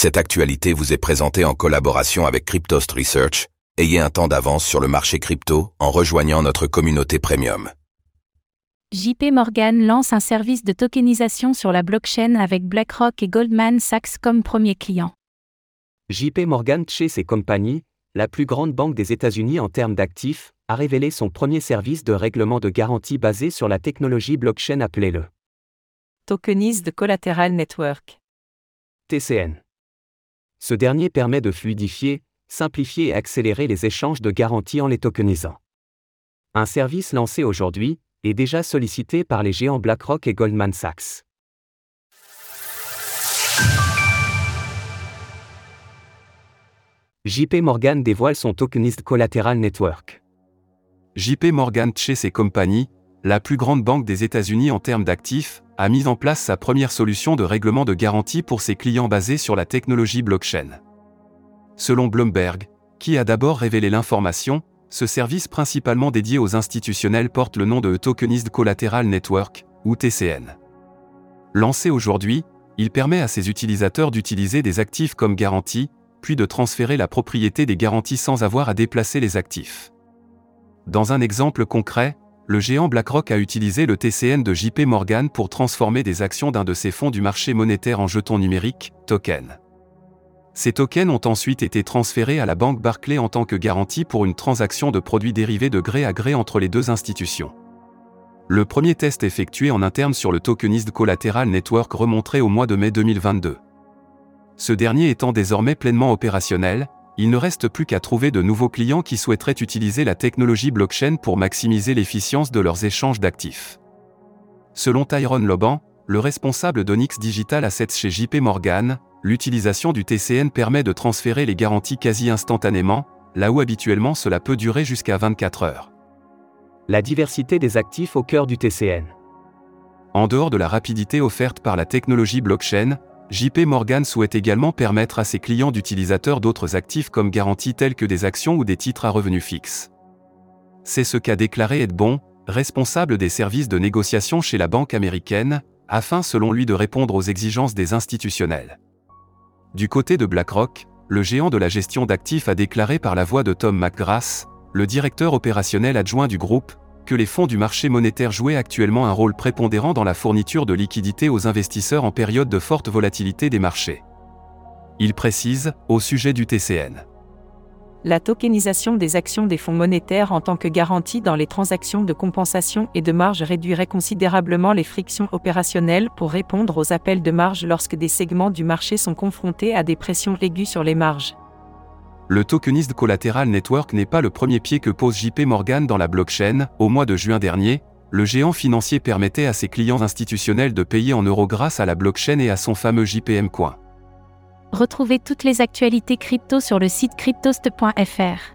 Cette actualité vous est présentée en collaboration avec Cryptost Research. Ayez un temps d'avance sur le marché crypto en rejoignant notre communauté premium. JP Morgan lance un service de tokenisation sur la blockchain avec BlackRock et Goldman Sachs comme premiers clients. JP Morgan Chase et Company, la plus grande banque des États-Unis en termes d'actifs, a révélé son premier service de règlement de garantie basé sur la technologie blockchain appelée le Tokenized Collateral Network. TCN. Ce dernier permet de fluidifier, simplifier et accélérer les échanges de garanties en les tokenisant. Un service lancé aujourd'hui est déjà sollicité par les géants BlackRock et Goldman Sachs. JP Morgan dévoile son Tokenized Collateral Network. JP Morgan Chase Company, la plus grande banque des États-Unis en termes d'actifs, a mis en place sa première solution de règlement de garantie pour ses clients basée sur la technologie blockchain. Selon Bloomberg, qui a d'abord révélé l'information, ce service principalement dédié aux institutionnels porte le nom de Tokenized Collateral Network, ou TCN. Lancé aujourd'hui, il permet à ses utilisateurs d'utiliser des actifs comme garantie, puis de transférer la propriété des garanties sans avoir à déplacer les actifs. Dans un exemple concret, le géant BlackRock a utilisé le TCN de JP Morgan pour transformer des actions d'un de ses fonds du marché monétaire en jetons numériques, tokens. Ces tokens ont ensuite été transférés à la banque Barclay en tant que garantie pour une transaction de produits dérivés de gré à gré entre les deux institutions. Le premier test effectué en interne sur le Tokenized Collateral Network remonterait au mois de mai 2022. Ce dernier étant désormais pleinement opérationnel, il ne reste plus qu'à trouver de nouveaux clients qui souhaiteraient utiliser la technologie blockchain pour maximiser l'efficience de leurs échanges d'actifs. Selon Tyrone Loban, le responsable d'Onyx Digital Assets chez JP Morgan, l'utilisation du TCN permet de transférer les garanties quasi instantanément, là où habituellement cela peut durer jusqu'à 24 heures. La diversité des actifs au cœur du TCN. En dehors de la rapidité offerte par la technologie blockchain, JP Morgan souhaite également permettre à ses clients d'utilisateurs d'autres actifs comme garantie tels que des actions ou des titres à revenus fixes. C'est ce qu'a déclaré Ed Bon, responsable des services de négociation chez la banque américaine, afin selon lui de répondre aux exigences des institutionnels. Du côté de BlackRock, le géant de la gestion d'actifs a déclaré par la voix de Tom McGrath, le directeur opérationnel adjoint du groupe, que les fonds du marché monétaire jouaient actuellement un rôle prépondérant dans la fourniture de liquidités aux investisseurs en période de forte volatilité des marchés. Il précise, au sujet du TCN. La tokenisation des actions des fonds monétaires en tant que garantie dans les transactions de compensation et de marge réduirait considérablement les frictions opérationnelles pour répondre aux appels de marge lorsque des segments du marché sont confrontés à des pressions aiguës sur les marges le Tokenized Collateral Network n'est pas le premier pied que pose JP Morgan dans la blockchain. Au mois de juin dernier, le géant financier permettait à ses clients institutionnels de payer en euros grâce à la blockchain et à son fameux JPM Coin. Retrouvez toutes les actualités crypto sur le site cryptost.fr.